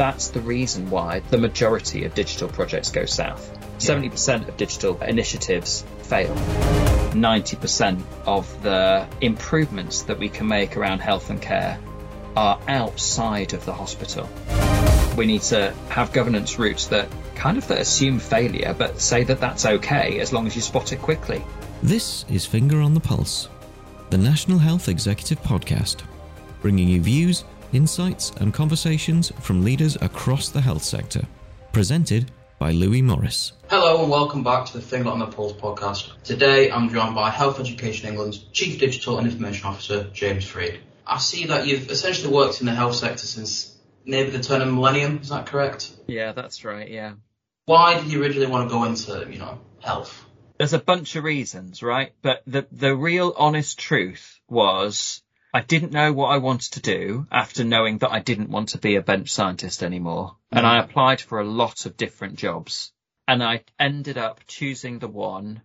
that's the reason why the majority of digital projects go south. 70% of digital initiatives fail. 90% of the improvements that we can make around health and care are outside of the hospital. We need to have governance routes that kind of that assume failure, but say that that's okay as long as you spot it quickly. This is Finger on the Pulse, the National Health Executive Podcast, bringing you views, insights, and conversations from leaders across the health sector. Presented by Louis Morris. Hello and welcome back to the Finger on the Pulse podcast. Today I'm joined by Health Education England's Chief Digital and Information Officer, James Freed. I see that you've essentially worked in the health sector since maybe the turn of the millennium, is that correct? Yeah, that's right, yeah. Why did you originally want to go into, you know, health? There's a bunch of reasons, right? But the, the real honest truth was I didn't know what I wanted to do after knowing that I didn't want to be a bench scientist anymore. Mm. And I applied for a lot of different jobs and I ended up choosing the one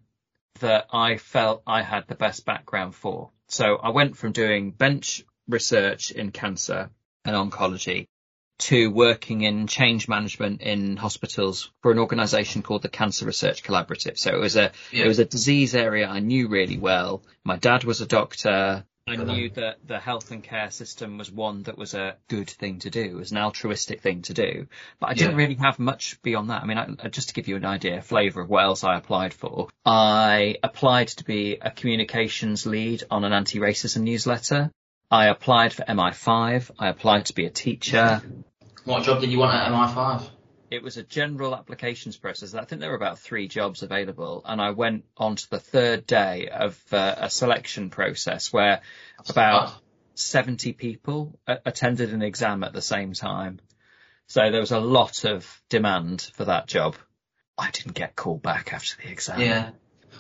that I felt I had the best background for. So I went from doing bench research in cancer and oncology to working in change management in hospitals for an organization called the Cancer Research Collaborative. So it was a, Yeah. it was a disease area I knew really well. My dad was a doctor. I knew that the health and care system was one that was a good thing to do, was an altruistic thing to do. But I didn't Yeah. really have much beyond that. I mean, I, just to give you an idea, flavour of what else I applied for, I applied to be a communications lead on an anti-racism newsletter. I applied for MI5. I applied to be a teacher. What job did you want at MI5? It was a general applications process. I think there were about three jobs available, and I went on to the third day of uh, a selection process where about 70 people a- attended an exam at the same time. So there was a lot of demand for that job. I didn't get called back after the exam. Yeah.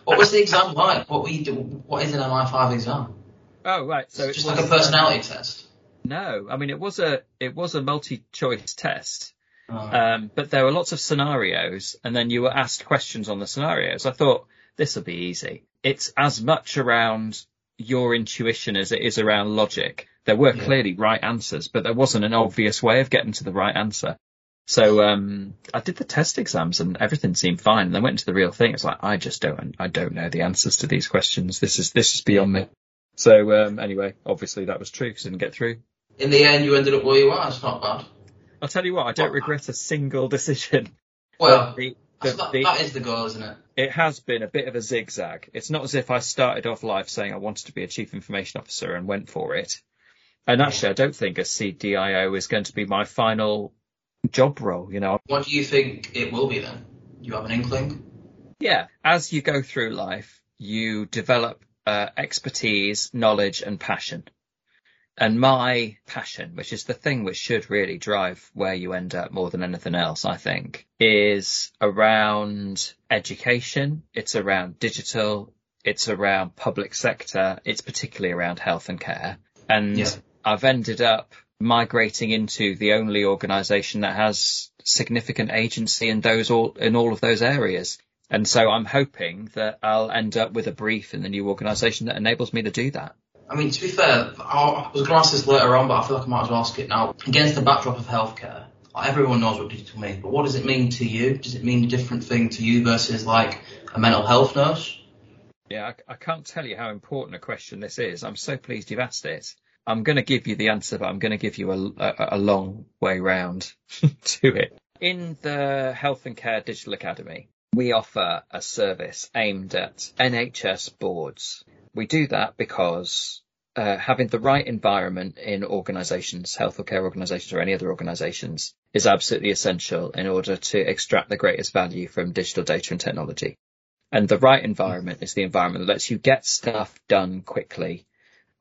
What was the exam like? What were you do? What is an MI5 exam? Oh, right. So it's Just was, like a personality test. No, I mean it was a it was a multi-choice test. Um, but there were lots of scenarios and then you were asked questions on the scenarios. I thought this will be easy. It's as much around your intuition as it is around logic. There were Yeah. clearly right answers, but there wasn't an obvious way of getting to the right answer. So, um, I did the test exams and everything seemed fine. And then went into the real thing. It's like, I just don't, I don't know the answers to these questions. This is, this is beyond me. So, um, anyway, obviously that was true because I didn't get through. In the end, you ended up where you are. It's not bad. I'll tell you what, I don't regret a single decision. Well, The- the- the- that is the goal, isn't it? it has been a bit of a zigzag. It's not as if I started off life saying I wanted to be a chief information officer and went for it. And actually, I don't think a CDIO is going to be my final job role. You know, What do you think it will be then? You have an inkling? yeah. As you go through life, you develop uh, expertise, knowledge, and passion. And my passion, which is the thing which should really drive where you end up more than anything else, I think, is around education. It's around digital. It's around public sector. It's particularly around health and care. And Yeah. I've ended up migrating into the only organization that has significant agency in those all, in all of those areas. And so I'm hoping that I'll end up with a brief in the new organization that enables me to do that. I mean, to be fair, I was going to ask this later on, but I feel like I might as well ask it now. Against the backdrop of healthcare, like, everyone knows what digital means, but what does it mean to you? Does it mean a different thing to you versus like a mental health nurse? Yeah, I, I can't tell you how important a question this is. I'm so pleased you've asked it. I'm going to give you the answer, but I'm going to give you a, a, a long way round to it. In the Health and Care Digital Academy, we offer a service aimed at NHS boards. We do that because uh, having the right environment in organisations, health or care organisations or any other organisations is absolutely essential in order to extract the greatest value from digital data and technology. And the right environment is the environment that lets you get stuff done quickly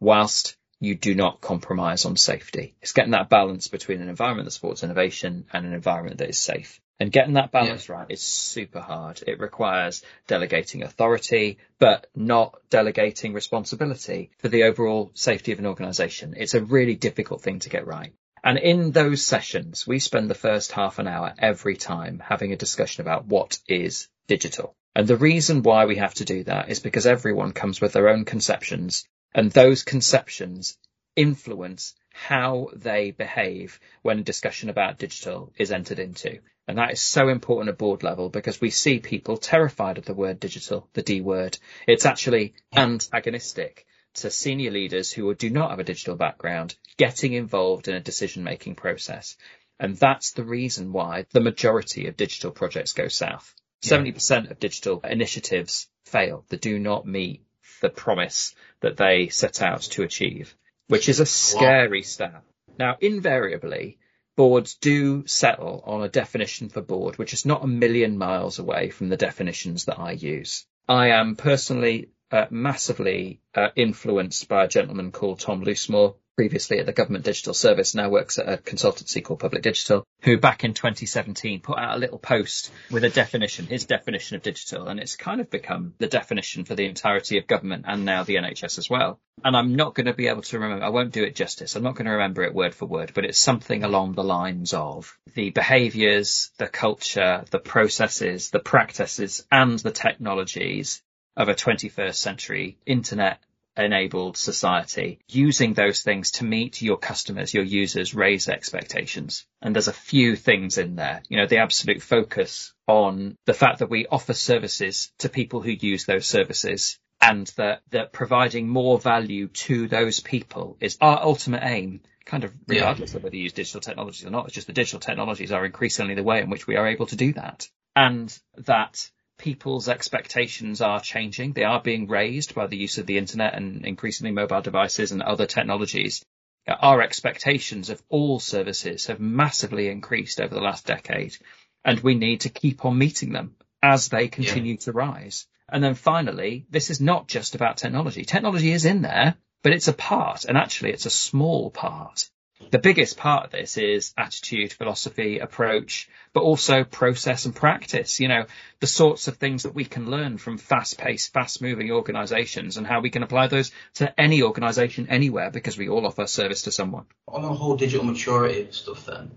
whilst you do not compromise on safety. It's getting that balance between an environment that supports innovation and an environment that is safe. And getting that balance right is super hard. It requires delegating authority, but not delegating responsibility for the overall safety of an organization. It's a really difficult thing to get right. And in those sessions, we spend the first half an hour every time having a discussion about what is digital. And the reason why we have to do that is because everyone comes with their own conceptions and those conceptions influence how they behave when a discussion about digital is entered into. And that is so important at board level because we see people terrified of the word digital, the D word. It's actually antagonistic to senior leaders who do not have a digital background getting involved in a decision making process. And that's the reason why the majority of digital projects go south. Yeah. 70% of digital initiatives fail. They do not meet the promise that they set out to achieve, which is a scary wow. stat. Now, invariably, boards do settle on a definition for board, which is not a million miles away from the definitions that I use. I am personally uh, massively uh, influenced by a gentleman called Tom Loosemore, previously at the Government Digital Service, now works at a consultancy called Public Digital, who back in 2017 put out a little post with a definition, his definition of digital, and it's kind of become the definition for the entirety of government and now the NHS as well. And I'm not going to be able to remember, I won't do it justice, I'm not going to remember it word for word, but it's something along the lines of the behaviours, the culture, the processes, the practices, and the technologies of a 21st century internet enabled society, using those things to meet your customers, your users, raise expectations. And there's a few things in there, you know, the absolute focus on the fact that we offer services to people who use those services and that, that providing more value to those people is our ultimate aim kind of regardless yeah. of whether you use digital technologies or not. It's just the digital technologies are increasingly the way in which we are able to do that. And that people's expectations are changing. They are being raised by the use of the internet and increasingly mobile devices and other technologies. Our expectations of all services have massively increased over the last decade, and we need to keep on meeting them as they continue yeah. to rise. And then finally, this is not just about technology. Technology is in there, but it's a part, and actually it's a small part the biggest part of this is attitude, philosophy, approach, but also process and practice. You know, the sorts of things that we can learn from fast paced, fast moving organizations and how we can apply those to any organization anywhere because we all offer service to someone. On the whole digital maturity stuff then,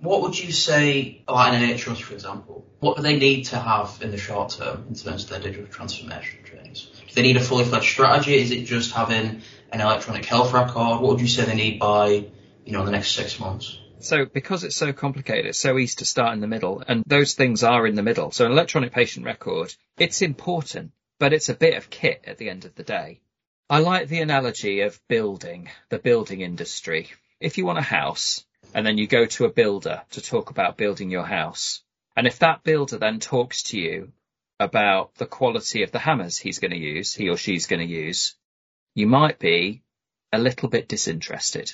what would you say, like an NHS for example, what do they need to have in the short term in terms of their digital transformation journeys? Do they need a fully fledged strategy? Is it just having an electronic health record? What would you say they need by you know, the next six months. So because it's so complicated, it's so easy to start in the middle and those things are in the middle. So an electronic patient record, it's important, but it's a bit of kit at the end of the day. I like the analogy of building, the building industry. If you want a house and then you go to a builder to talk about building your house, and if that builder then talks to you about the quality of the hammers he's going to use, he or she's going to use, you might be a little bit disinterested.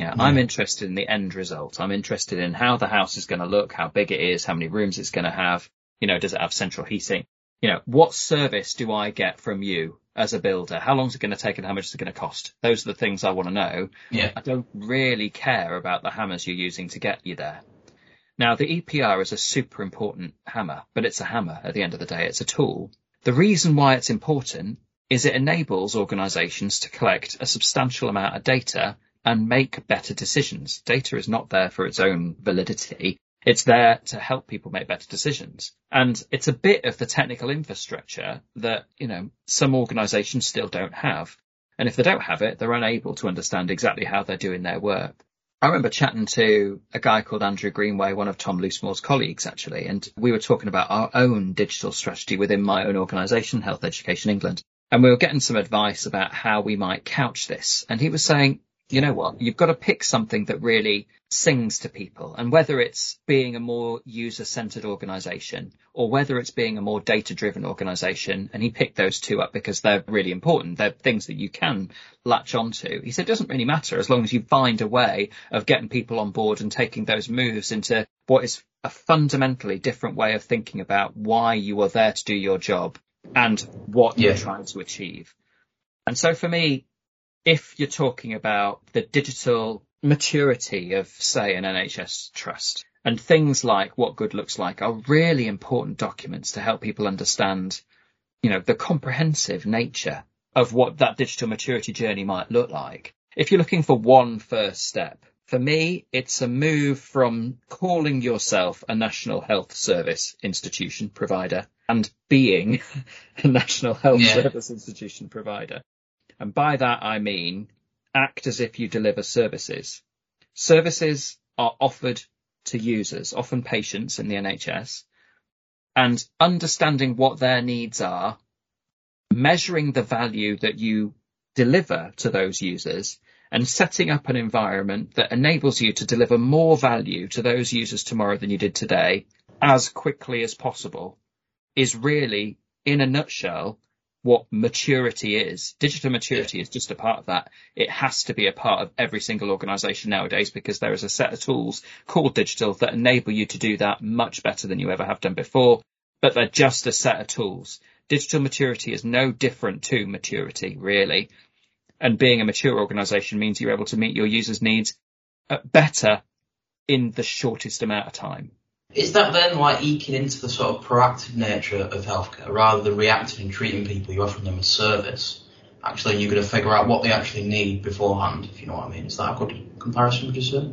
Yeah, I'm interested in the end result. I'm interested in how the house is going to look, how big it is, how many rooms it's going to have. You know, does it have central heating? You know, what service do I get from you as a builder? How long is it going to take and how much is it going to cost? Those are the things I want to know. Yeah. I don't really care about the hammers you're using to get you there. Now, the EPR is a super important hammer, but it's a hammer at the end of the day. It's a tool. The reason why it's important is it enables organizations to collect a substantial amount of data and make better decisions. Data is not there for its own validity. It's there to help people make better decisions. And it's a bit of the technical infrastructure that, you know, some organizations still don't have. And if they don't have it, they're unable to understand exactly how they're doing their work. I remember chatting to a guy called Andrew Greenway, one of Tom Loosemore's colleagues actually, and we were talking about our own digital strategy within my own organisation, Health Education England. And we were getting some advice about how we might couch this. And he was saying, you know what? You've got to pick something that really sings to people. And whether it's being a more user centered organization or whether it's being a more data driven organization. And he picked those two up because they're really important. They're things that you can latch onto. He said it doesn't really matter as long as you find a way of getting people on board and taking those moves into what is a fundamentally different way of thinking about why you are there to do your job and what yeah. you're trying to achieve. And so for me, if you're talking about the digital maturity of, say, an NHS trust, and things like what good looks like are really important documents to help people understand, you know, the comprehensive nature of what that digital maturity journey might look like. If you're looking for one first step, for me, it's a move from calling yourself a National Health Service institution provider and being a National Health yeah. Service institution provider and by that I mean act as if you deliver services. Services are offered to users, often patients in the NHS, and understanding what their needs are, measuring the value that you deliver to those users, and setting up an environment that enables you to deliver more value to those users tomorrow than you did today as quickly as possible is really, in a nutshell, what maturity is. Digital maturity is just a part of that. It has to be a part of every single organization nowadays because there is a set of tools called digital that enable you to do that much better than you ever have done before, but they're just a set of tools. Digital maturity is no different to maturity, really. And being a mature organization means you're able to meet your users' needs uh, better in the shortest amount of time. Is that then like eking into the sort of proactive nature of healthcare rather than reacting and treating people, you're offering them a service? Actually, you're going to figure out what they actually need beforehand, if you know what I mean. Is that a good comparison, would you say?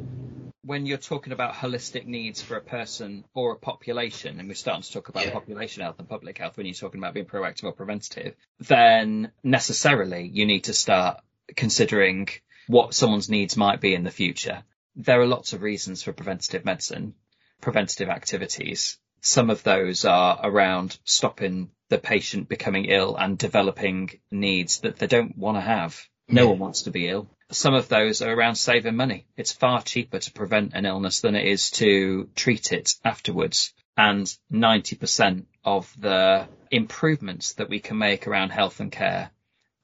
When you're talking about holistic needs for a person or a population, and we're starting to talk about yeah. population health and public health when you're talking about being proactive or preventative, then necessarily you need to start considering what someone's needs might be in the future. There are lots of reasons for preventative medicine preventative activities. Some of those are around stopping the patient becoming ill and developing needs that they don't want to have. No one wants to be ill. Some of those are around saving money. It's far cheaper to prevent an illness than it is to treat it afterwards. And 90% of the improvements that we can make around health and care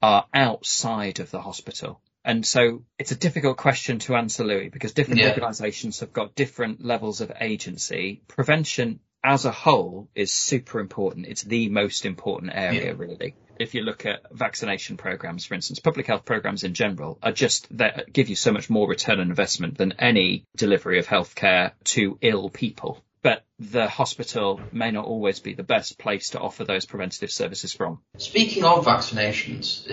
are outside of the hospital. And so it's a difficult question to answer, Louis, because different yeah. organisations have got different levels of agency. Prevention as a whole is super important. It's the most important area, yeah. really. If you look at vaccination programs, for instance, public health programs in general are just that give you so much more return on investment than any delivery of healthcare to ill people. But the hospital may not always be the best place to offer those preventative services from. Speaking of vaccinations,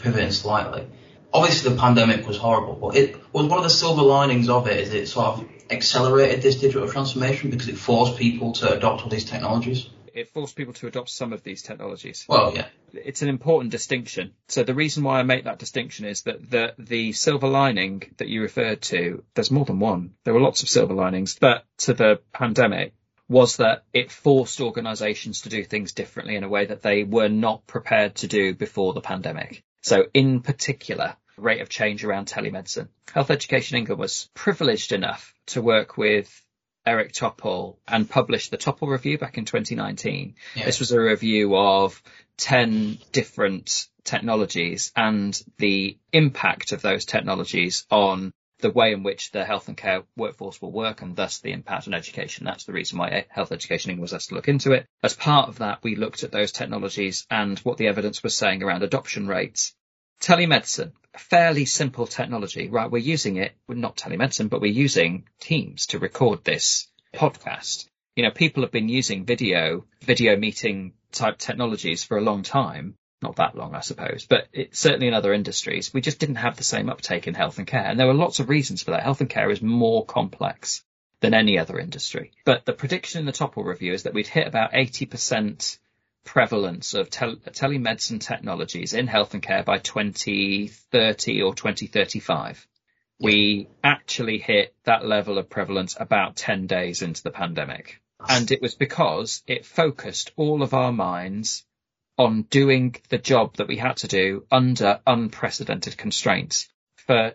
pivoting slightly, obviously the pandemic was horrible, but it was one of the silver linings of it is it sort of accelerated this digital transformation because it forced people to adopt all these technologies. It forced people to adopt some of these technologies. Well, yeah. It's an important distinction. So the reason why I make that distinction is that the, the silver lining that you referred to, there's more than one. There were lots of silver linings, but to the pandemic, was that it forced organisations to do things differently in a way that they were not prepared to do before the pandemic. So in particular, rate of change around telemedicine. Health Education England was privileged enough to work with Eric Topol and publish the Topol Review back in 2019. Yeah. This was a review of 10 different technologies and the impact of those technologies on the way in which the health and care workforce will work and thus the impact on education. That's the reason why Health Education England was asked to look into it. As part of that, we looked at those technologies and what the evidence was saying around adoption rates. Telemedicine fairly simple technology, right? We're using it, not telemedicine, but we're using Teams to record this podcast. You know, people have been using video, video meeting type technologies for a long time. Not that long, I suppose, but it, certainly in other industries, we just didn't have the same uptake in health and care. And there were lots of reasons for that. Health and care is more complex than any other industry. But the prediction in the Topol review is that we'd hit about 80% prevalence of tel- telemedicine technologies in health and care by 2030 or 2035. We actually hit that level of prevalence about 10 days into the pandemic. And it was because it focused all of our minds on doing the job that we had to do under unprecedented constraints. For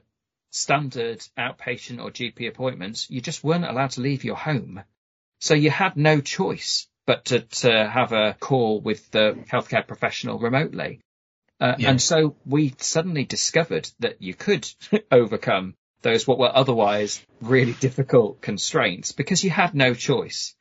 standard outpatient or GP appointments, you just weren't allowed to leave your home. So you had no choice but to, to have a call with the healthcare professional remotely. Uh, yeah. And so we suddenly discovered that you could overcome those what were otherwise really difficult constraints because you had no choice.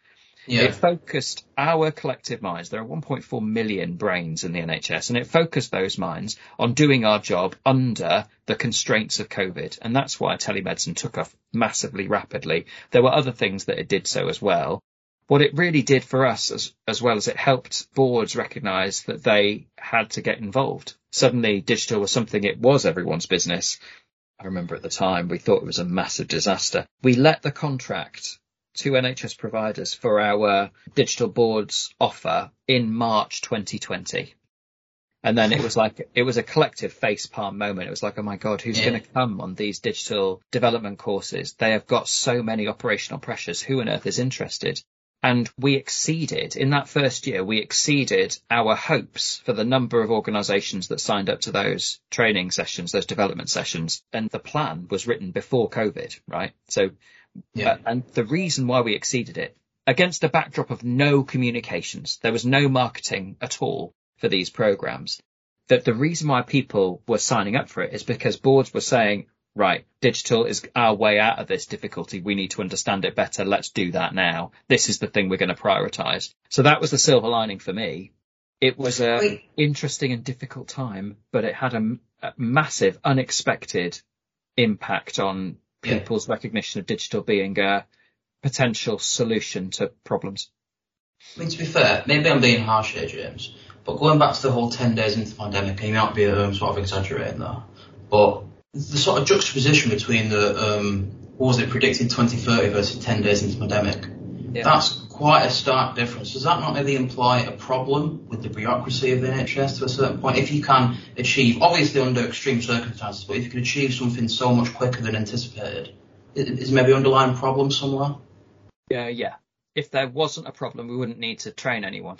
Yeah. It focused our collective minds. There are 1.4 million brains in the NHS and it focused those minds on doing our job under the constraints of COVID. And that's why telemedicine took off massively rapidly. There were other things that it did so as well what it really did for us as, as well as it helped boards recognize that they had to get involved. Suddenly digital was something it was everyone's business. I remember at the time we thought it was a massive disaster. We let the contract to NHS providers for our digital boards offer in March 2020. And then it was like, it was a collective face palm moment. It was like, oh my God, who's Yeah. going to come on these digital development courses? They have got so many operational pressures. Who on earth is interested? And we exceeded in that first year, we exceeded our hopes for the number of organizations that signed up to those training sessions, those development sessions. And the plan was written before COVID, right? So, Yeah. uh, and the reason why we exceeded it against a backdrop of no communications, there was no marketing at all for these programs. That the reason why people were signing up for it is because boards were saying, right, digital is our way out of this difficulty. We need to understand it better. Let's do that now. This is the thing we're going to prioritize. So that was the silver lining for me. It was a Wait. interesting and difficult time, but it had a, a massive, unexpected impact on Yeah. people's recognition of digital being a potential solution to problems. I mean, to be fair, maybe I'm being harsh here, James, but going back to the whole 10 days into the pandemic, and you might be um, sort of exaggerating there, but the sort of juxtaposition between the, um, what was it, predicted 2030 versus 10 days into the pandemic, Yeah. that's quite a stark difference. Does that not maybe imply a problem with the bureaucracy of the NHS to a certain point? If you can achieve, obviously under extreme circumstances, but if you can achieve something so much quicker than anticipated, is maybe underlying problem somewhere? Yeah, yeah. If there wasn't a problem, we wouldn't need to train anyone.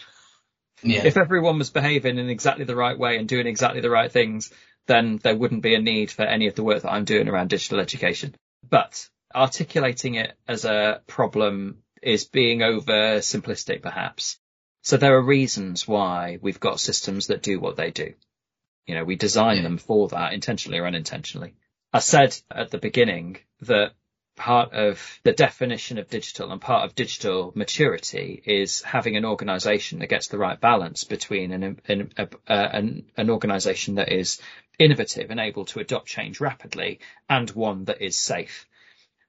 Yeah. If everyone was behaving in exactly the right way and doing exactly the right things, then there wouldn't be a need for any of the work that I'm doing around digital education. But articulating it as a problem is being over simplistic, perhaps. So there are reasons why we've got systems that do what they do. You know, we design Yeah. them for that intentionally or unintentionally. I said at the beginning that part of the definition of digital and part of digital maturity is having an organization that gets the right balance between an, an, a, an, an organization that is innovative and able to adopt change rapidly and one that is safe.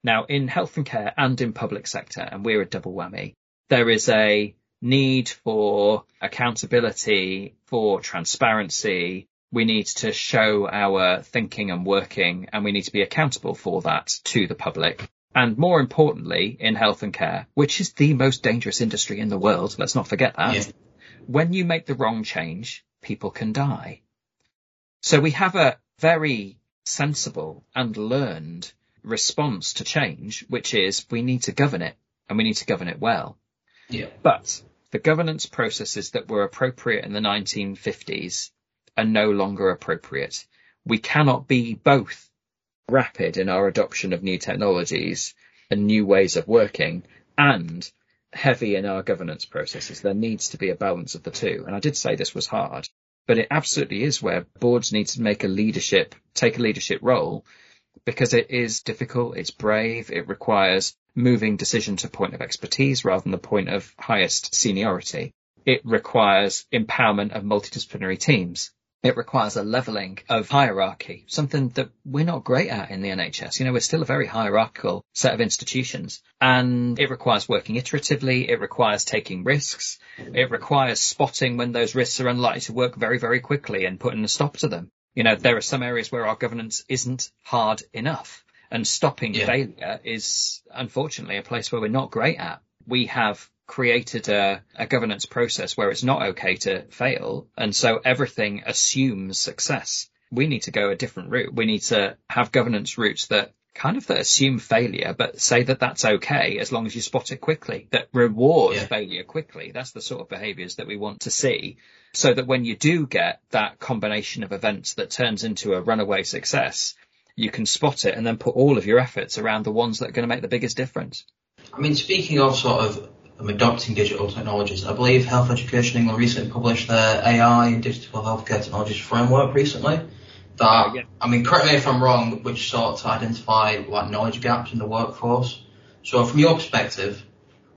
Now in health and care and in public sector, and we're a double whammy, there is a need for accountability, for transparency. We need to show our thinking and working and we need to be accountable for that to the public. And more importantly, in health and care, which is the most dangerous industry in the world, let's not forget that. Yeah. When you make the wrong change, people can die. So we have a very sensible and learned response to change, which is we need to govern it and we need to govern it well. Yeah. But the governance processes that were appropriate in the 1950s are no longer appropriate. We cannot be both rapid in our adoption of new technologies and new ways of working and heavy in our governance processes. There needs to be a balance of the two. And I did say this was hard, but it absolutely is where boards need to make a leadership, take a leadership role because it is difficult. It's brave. It requires moving decision to point of expertise rather than the point of highest seniority. It requires empowerment of multidisciplinary teams. It requires a leveling of hierarchy, something that we're not great at in the NHS. You know, we're still a very hierarchical set of institutions and it requires working iteratively. It requires taking risks. It requires spotting when those risks are unlikely to work very, very quickly and putting a stop to them. You know, there are some areas where our governance isn't hard enough and stopping Yeah. failure is unfortunately a place where we're not great at. We have created a, a governance process where it's not okay to fail. And so everything assumes success. We need to go a different route. We need to have governance routes that kind of that assume failure, but say that that's okay as long as you spot it quickly, that reward Yeah. failure quickly. That's the sort of behaviors that we want to see so that when you do get that combination of events that turns into a runaway success, you can spot it and then put all of your efforts around the ones that are going to make the biggest difference. I mean, speaking of sort of um, adopting digital technologies, I believe Health Education England recently published their AI and digital healthcare technologies framework recently. That yeah. I mean, correct me if I'm wrong, which sought to identify like knowledge gaps in the workforce. So, from your perspective,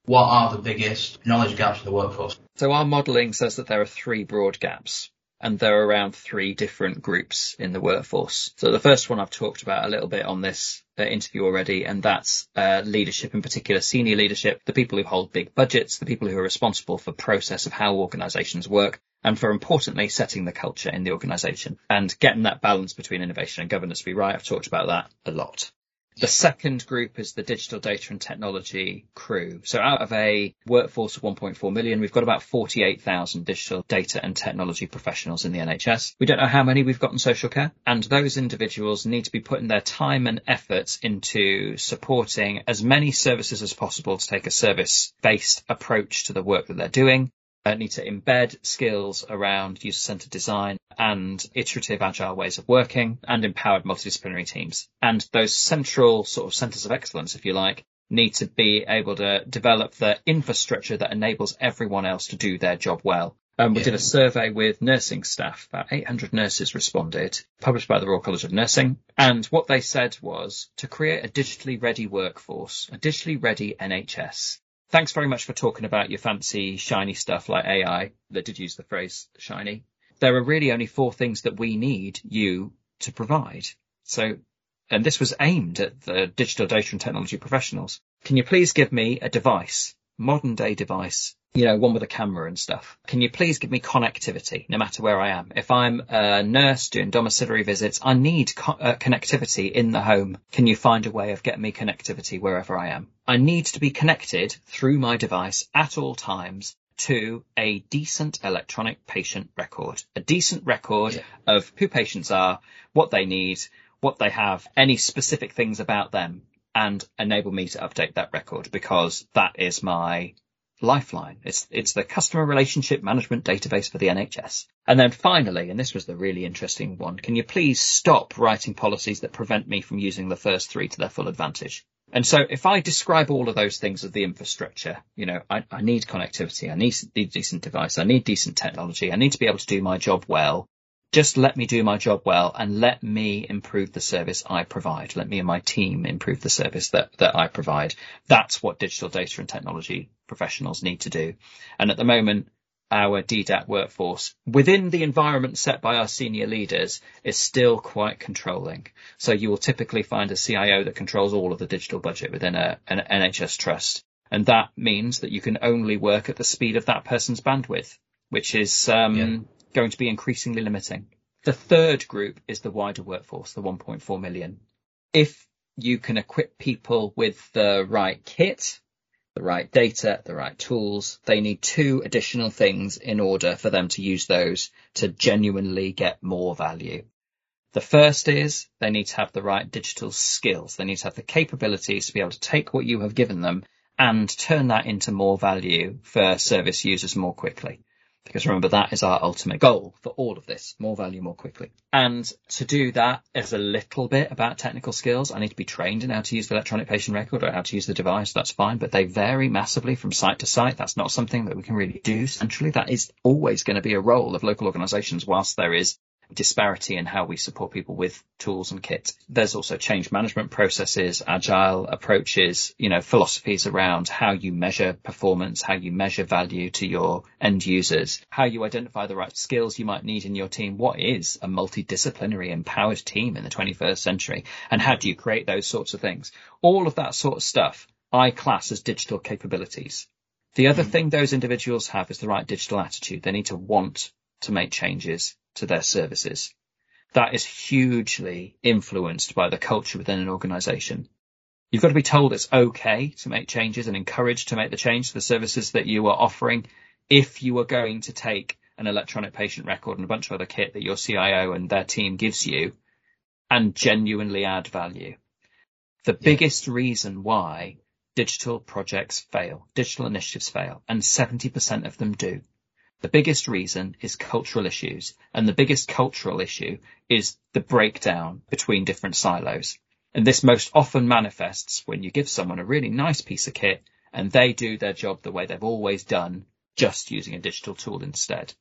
what are the biggest knowledge gaps in the workforce? So our modelling says that there are three broad gaps and there are around three different groups in the workforce. So the first one I've talked about a little bit on this uh, interview already, and that's uh, leadership in particular, senior leadership, the people who hold big budgets, the people who are responsible for process of how organisations work, and for importantly setting the culture in the organisation and getting that balance between innovation and governance to be right. I've talked about that a lot. The second group is the digital data and technology crew. So out of a workforce of 1.4 million, we've got about 48,000 digital data and technology professionals in the NHS. We don't know how many we've got in social care and those individuals need to be putting their time and efforts into supporting as many services as possible to take a service based approach to the work that they're doing uh, need to embed skills around user-centered design and iterative agile ways of working and empowered multidisciplinary teams. And those central sort of centers of excellence, if you like, need to be able to develop the infrastructure that enables everyone else to do their job well. Um, we yeah. did a survey with nursing staff. About 800 nurses responded, published by the Royal College of Nursing. And what they said was to create a digitally ready workforce, a digitally ready NHS thanks very much for talking about your fancy shiny stuff like AI that did use the phrase shiny. There are really only four things that we need you to provide. So, and this was aimed at the digital data and technology professionals. Can you please give me a device, modern day device you know, one with a camera and stuff. Can you please give me connectivity no matter where I am? If I'm a nurse doing domiciliary visits, I need co- uh, connectivity in the home. Can you find a way of getting me connectivity wherever I am? I need to be connected through my device at all times to a decent electronic patient record, a decent record yeah. of who patients are, what they need, what they have, any specific things about them and enable me to update that record because that is my Lifeline. It's, it's the customer relationship management database for the NHS. And then finally, and this was the really interesting one, can you please stop writing policies that prevent me from using the first three to their full advantage? And so if I describe all of those things as the infrastructure, you know, I, I need connectivity, I need, need decent device, I need decent technology, I need to be able to do my job well just let me do my job well and let me improve the service I provide. Let me and my team improve the service that, that I provide. That's what digital data and technology professionals need to do. And at the moment, our DDAT workforce within the environment set by our senior leaders is still quite controlling. So you will typically find a CIO that controls all of the digital budget within a, an NHS trust. And that means that you can only work at the speed of that person's bandwidth, which is, um, yeah going to be increasingly limiting. The third group is the wider workforce, the 1.4 million. If you can equip people with the right kit, the right data, the right tools, they need two additional things in order for them to use those to genuinely get more value. The first is they need to have the right digital skills. They need to have the capabilities to be able to take what you have given them and turn that into more value for service users more quickly. Because remember, that is our ultimate goal for all of this, more value more quickly. And to do that is a little bit about technical skills. I need to be trained in how to use the electronic patient record or how to use the device. That's fine, but they vary massively from site to site. That's not something that we can really do centrally. That is always going to be a role of local organizations whilst there is disparity in how we support people with tools and kit. There's also change management processes, agile approaches, you know, philosophies around how you measure performance, how you measure value to your end users, how you identify the right skills you might need in your team. What is a multidisciplinary empowered team in the 21st century? And how do you create those sorts of things? All of that sort of stuff I class as digital capabilities. The other mm. thing those individuals have is the right digital attitude. They need to want to make changes to their services. That is hugely influenced by the culture within an organization. You've got to be told it's okay to make changes and encouraged to make the change to the services that you are offering if you are going to take an electronic patient record and a bunch of other kit that your CIO and their team gives you and genuinely add value. The yeah. biggest reason why digital projects fail, digital initiatives fail, and 70% of them do, the biggest reason is cultural issues, and the biggest cultural issue is the breakdown between different silos. And this most often manifests when you give someone a really nice piece of kit and they do their job the way they've always done, just using a digital tool instead,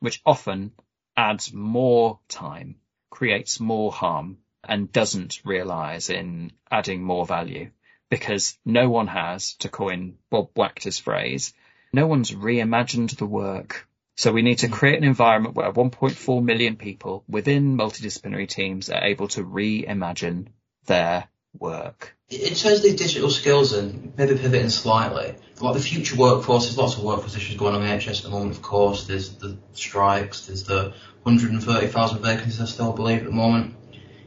which often adds more time, creates more harm, and doesn't realize in adding more value because no one has, to coin Bob Wachter's phrase, no one's reimagined the work. So we need to create an environment where 1.4 million people within multidisciplinary teams are able to reimagine their work. In terms of these digital skills and maybe pivoting slightly, like the future workforce, there's lots of work positions going on in the NHS at the moment, of course. There's the strikes, there's the 130,000 vacancies I still believe at the moment.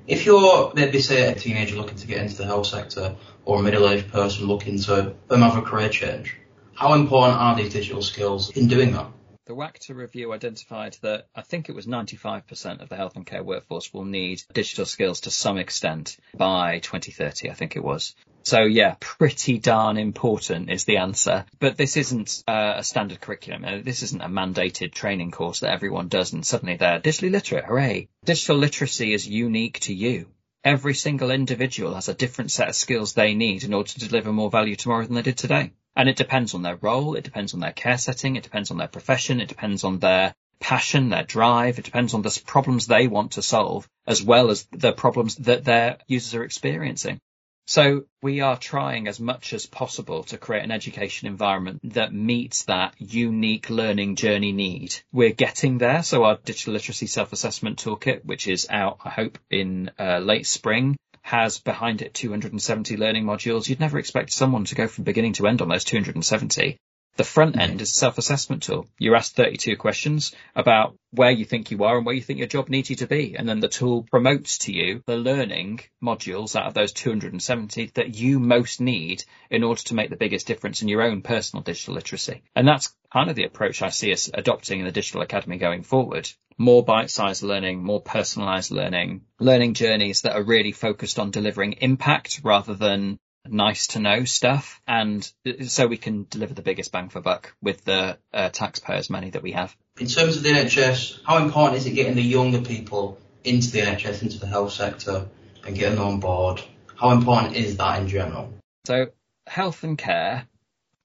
If you're maybe say a teenager looking to get into the health sector or a middle-aged person looking to um, have a career change, how important are these digital skills in doing that? The Wachter review identified that I think it was 95% of the health and care workforce will need digital skills to some extent by 2030, I think it was. So yeah, pretty darn important is the answer. But this isn't uh, a standard curriculum. Uh, this isn't a mandated training course that everyone does and suddenly they're digitally literate. Hooray. Digital literacy is unique to you. Every single individual has a different set of skills they need in order to deliver more value tomorrow than they did today. And it depends on their role, it depends on their care setting, it depends on their profession, it depends on their passion, their drive, it depends on the problems they want to solve, as well as the problems that their users are experiencing. So we are trying as much as possible to create an education environment that meets that unique learning journey need. We're getting there. So our digital literacy self-assessment toolkit, which is out, I hope, in uh, late spring, has behind it 270 learning modules. You'd never expect someone to go from beginning to end on those 270. The front end is a self-assessment tool. You're asked 32 questions about where you think you are and where you think your job needs you to be. And then the tool promotes to you the learning modules out of those 270 that you most need in order to make the biggest difference in your own personal digital literacy. And that's kind of the approach I see us adopting in the Digital Academy going forward. More bite-sized learning, more personalized learning, learning journeys that are really focused on delivering impact rather than nice to know stuff and so we can deliver the biggest bang for buck with the uh, taxpayers money that we have. In terms of the NHS, how important is it getting the younger people into the NHS, into the health sector and getting them on board? How important is that in general? So health and care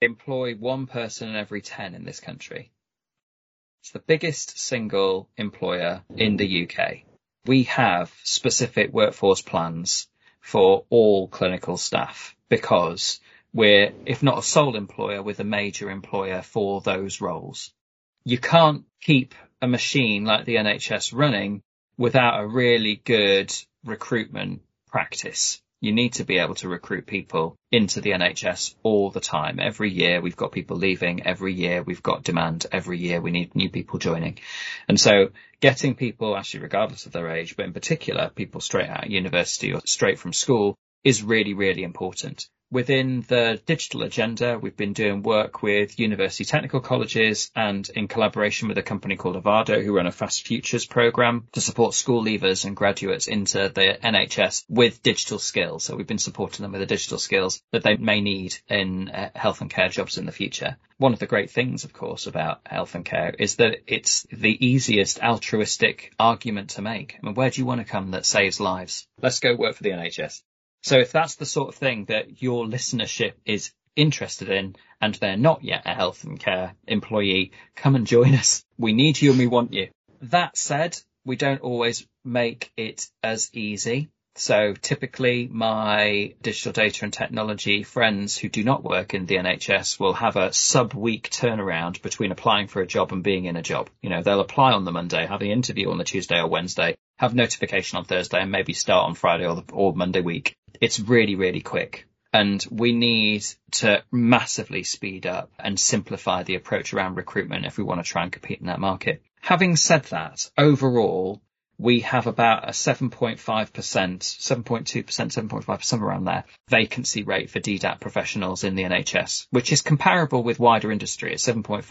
employ one person in every 10 in this country. It's the biggest single employer in the UK. We have specific workforce plans for all clinical staff because we're, if not a sole employer, with a major employer for those roles. You can't keep a machine like the NHS running without a really good recruitment practice. You need to be able to recruit people into the NHS all the time. Every year we've got people leaving. Every year we've got demand. Every year we need new people joining. And so getting people, actually regardless of their age, but in particular people straight out of university or straight from school is really, really important. Within the digital agenda, we've been doing work with university technical colleges and in collaboration with a company called Avado who run a Fast Futures program to support school leavers and graduates into the NHS with digital skills. So we've been supporting them with the digital skills that they may need in uh, health and care jobs in the future. One of the great things, of course, about health and care is that it's the easiest altruistic argument to make. I mean, where do you want to come that saves lives? Let's go work for the NHS. So if that's the sort of thing that your listenership is interested in and they're not yet a health and care employee, come and join us. We need you and we want you. That said, we don't always make it as easy. So typically my digital data and technology friends who do not work in the NHS will have a sub week turnaround between applying for a job and being in a job. You know, they'll apply on the Monday, have the interview on the Tuesday or Wednesday, have notification on Thursday and maybe start on Friday or, the, or Monday week it's really, really quick. And we need to massively speed up and simplify the approach around recruitment if we want to try and compete in that market. Having said that, overall, we have about a 7.5%, 7.2%, 7.5%, somewhere around there, vacancy rate for DDAT professionals in the NHS, which is comparable with wider industry at 7.5%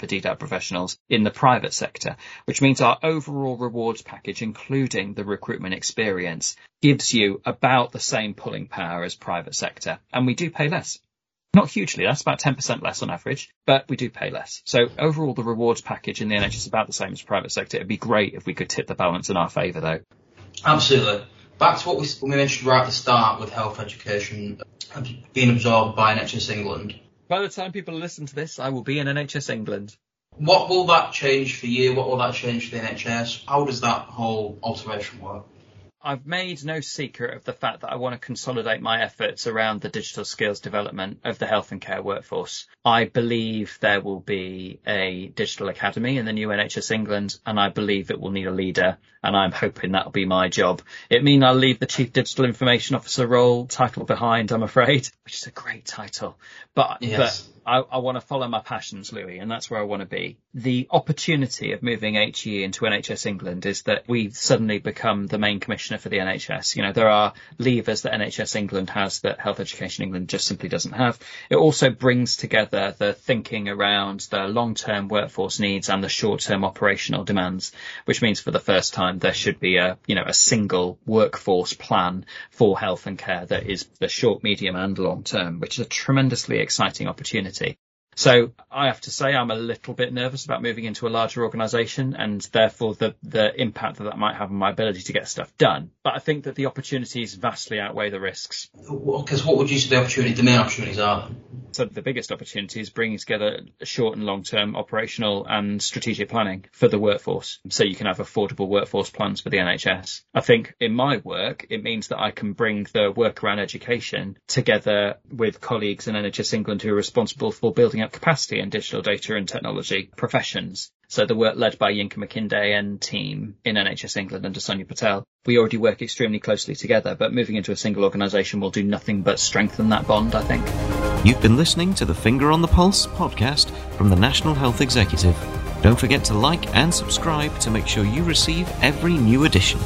for DDAT professionals in the private sector, which means our overall rewards package, including the recruitment experience, gives you about the same pulling power as private sector, and we do pay less. Not hugely, that's about 10% less on average, but we do pay less. So overall, the rewards package in the NHS is about the same as private sector. It'd be great if we could tip the balance in our favour though. Absolutely. Back to what we, we mentioned right at the start with health education being absorbed by NHS England. By the time people listen to this, I will be in NHS England. What will that change for you? What will that change for the NHS? How does that whole alteration work? I've made no secret of the fact that I want to consolidate my efforts around the digital skills development of the health and care workforce. I believe there will be a digital academy in the new NHS England and I believe it will need a leader and I'm hoping that'll be my job. It means I'll leave the chief digital information officer role title behind, I'm afraid, which is a great title, but, yes. but I, I want to follow my passions, Louis, and that's where I want to be. The opportunity of moving HE into NHS England is that we've suddenly become the main commissioner for the NHS. You know, there are levers that NHS England has that Health Education England just simply doesn't have. It also brings together the thinking around the long-term workforce needs and the short-term operational demands, which means for the first time there should be a, you know, a single workforce plan for health and care that is the short, medium and long term, which is a tremendously exciting opportunity community so I have to say I'm a little bit nervous about moving into a larger organisation and therefore the, the impact that that might have on my ability to get stuff done. But I think that the opportunities vastly outweigh the risks. Because what would you say the opportunity, the main opportunities are? So the biggest opportunity is bringing together short and long term operational and strategic planning for the workforce. So you can have affordable workforce plans for the NHS. I think in my work, it means that I can bring the work around education together with colleagues in NHS England who are responsible for building up capacity in digital data and technology professions. So the work led by Yinka Makinde and team in NHS England under Sonia Patel. We already work extremely closely together, but moving into a single organisation will do nothing but strengthen that bond, I think. You've been listening to the Finger on the Pulse podcast from the National Health Executive. Don't forget to like and subscribe to make sure you receive every new edition.